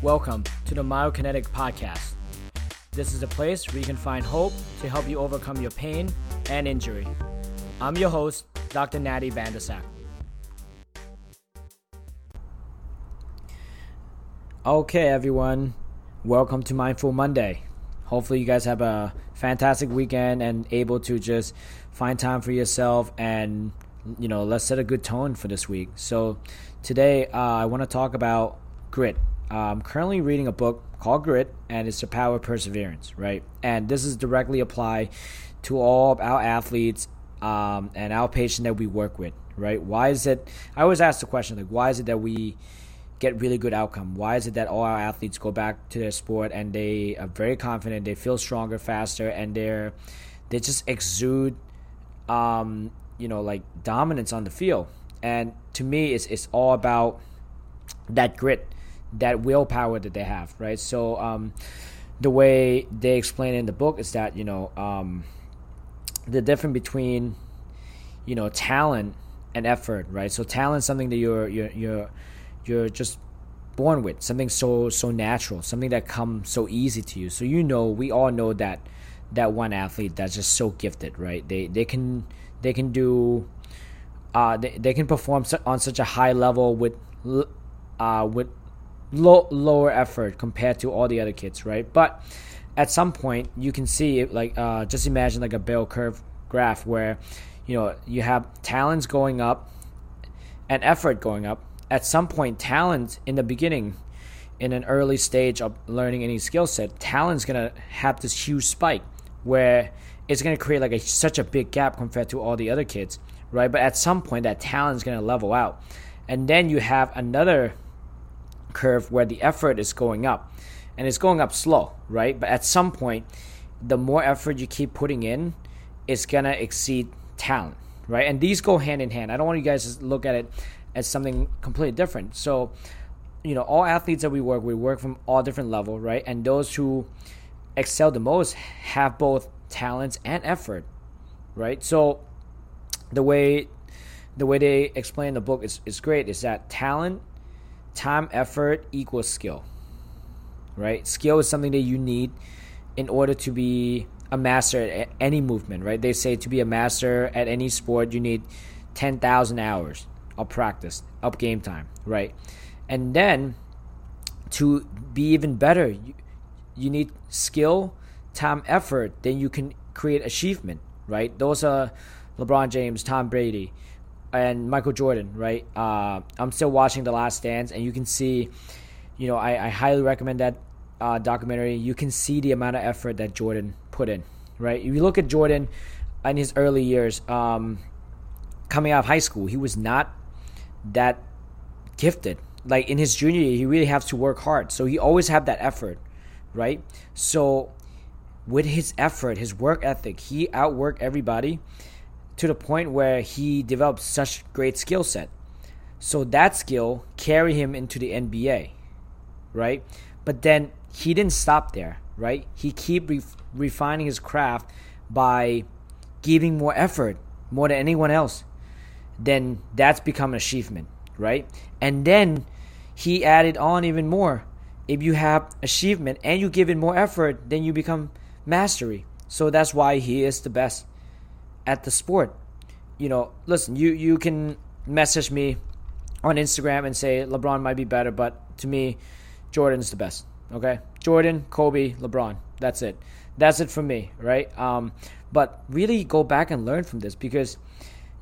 Welcome to the Myokinetix Podcast. This is a place where you can find hope to help you overcome your pain and injury. I'm your host, Dr. Natty Vandersack. Okay, everyone, welcome to Mindful Monday. Hopefully, you guys have a fantastic weekend and able to just find time for yourself and you know let's set a good tone for this week. So today, uh, I want to talk about grit. I'm currently reading a book called Grit, and it's the power of perseverance, right? And this is directly applied to all our athletes um, and our patients that we work with, right? Why is it? I always ask the question like, why is it that we get really good outcome? Why is it that all our athletes go back to their sport and they are very confident, they feel stronger, faster, and they're they just exude, um, you know, like dominance on the field? And to me, it's it's all about that grit, that willpower that they have, right? So um, the way they explain in the book is that you know um, the difference between you know talent and effort, right? So talent something that you're you're you're you're just born with, something so so natural, something that comes so easy to you. So you know, we all know that that one athlete that's just so gifted, right? They they can they can do uh, they, they can perform on such a high level with uh, with low, lower effort compared to all the other kids, right? But at some point, you can see it like uh, just imagine like a bell curve graph where you know you have talents going up and effort going up. At some point, talent in the beginning, in an early stage of learning any skill set, talent's gonna have this huge spike where it's gonna create like a, such a big gap compared to all the other kids, right? But at some point, that talent's gonna level out, and then you have another curve where the effort is going up and it's going up slow, right? But at some point, the more effort you keep putting in, it's gonna exceed talent, right? And these go hand in hand. I don't want you guys to look at it as something completely different. So, you know, all athletes that we work, we work from all different level, right? And those who excel the most have both talents and effort, right? So, the way the way they explain the book is, is great is that talent time effort equals skill right? Skill is something that you need in order to be a master at any movement right? They say to be a master at any sport you need 10,000 hours of practice of game time right? And then to be even better you, you need skill time effort then you can create achievement right? Those are lebron james tom brady and Michael Jordan, right? Uh, I'm still watching The Last Dance, and you can see, you know, I, I highly recommend that uh, documentary. You can see the amount of effort that Jordan put in, right? If you look at Jordan in his early years, um, coming out of high school, he was not that gifted. Like in his junior year, he really has to work hard. So he always had that effort, right? So with his effort, his work ethic, he outworked everybody to the point where he developed such great skill set. So that skill carry him into the NBA, right? But then he didn't stop there, right? He keep re- refining his craft by giving more effort, more than anyone else. Then that's become an achievement, right? And then he added on even more. If you have achievement and you give it more effort, then you become mastery. So that's why he is the best at the sport. You know, listen, you you can message me on Instagram and say LeBron might be better, but to me, Jordan's the best. Okay, Jordan, Kobe, LeBron. That's it. That's it for me, right? Um, but really go back and learn from this because,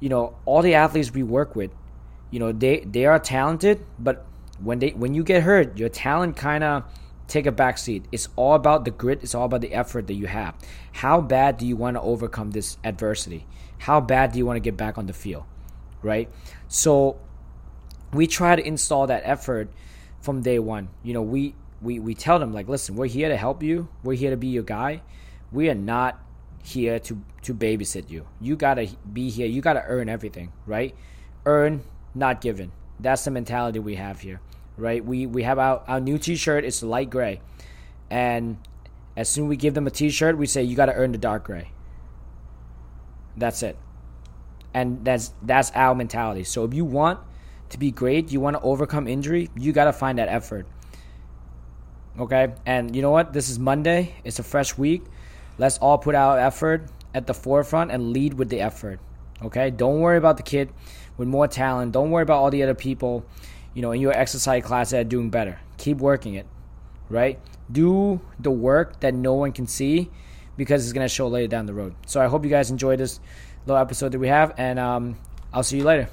you know, all the athletes we work with, you know, they they are talented, but when they when you get hurt, your talent kind of take a back seat. It's all about the grit. It's all about the effort that you have. How bad do you want to overcome this adversity? How bad do you want to get back on the field? Right? So we try to install that effort from day one. You know, we we we tell them like, listen, we're here to help you. We're here to be your guy. We are not here to to babysit you. You gotta be here. You gotta earn everything, right? Earn, not given. That's the mentality we have here right? We we have our, our new T-shirt. It's light gray, and as soon as we give them a T-shirt, we say you got to earn the dark gray. That's it, and that's that's our mentality. So if you want to be great, you want to overcome injury, you got to find that effort. Okay? And you know what? This is Monday. It's a fresh week. Let's all put our effort at the forefront and lead with the effort. Okay? Don't worry about the kid with more talent. Don't worry about all the other people, you know, in your exercise class that are doing better. Keep working it. Right? Do the work that no one can see because it's going to show later down the road. So I hope you guys enjoyed this little episode that we have, and um, I'll see you later.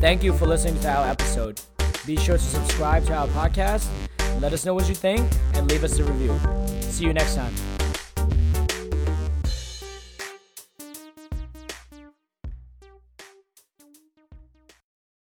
Thank you for listening to our episode. Be sure to subscribe to our podcast, let us know what you think, and leave us a review. See you next time.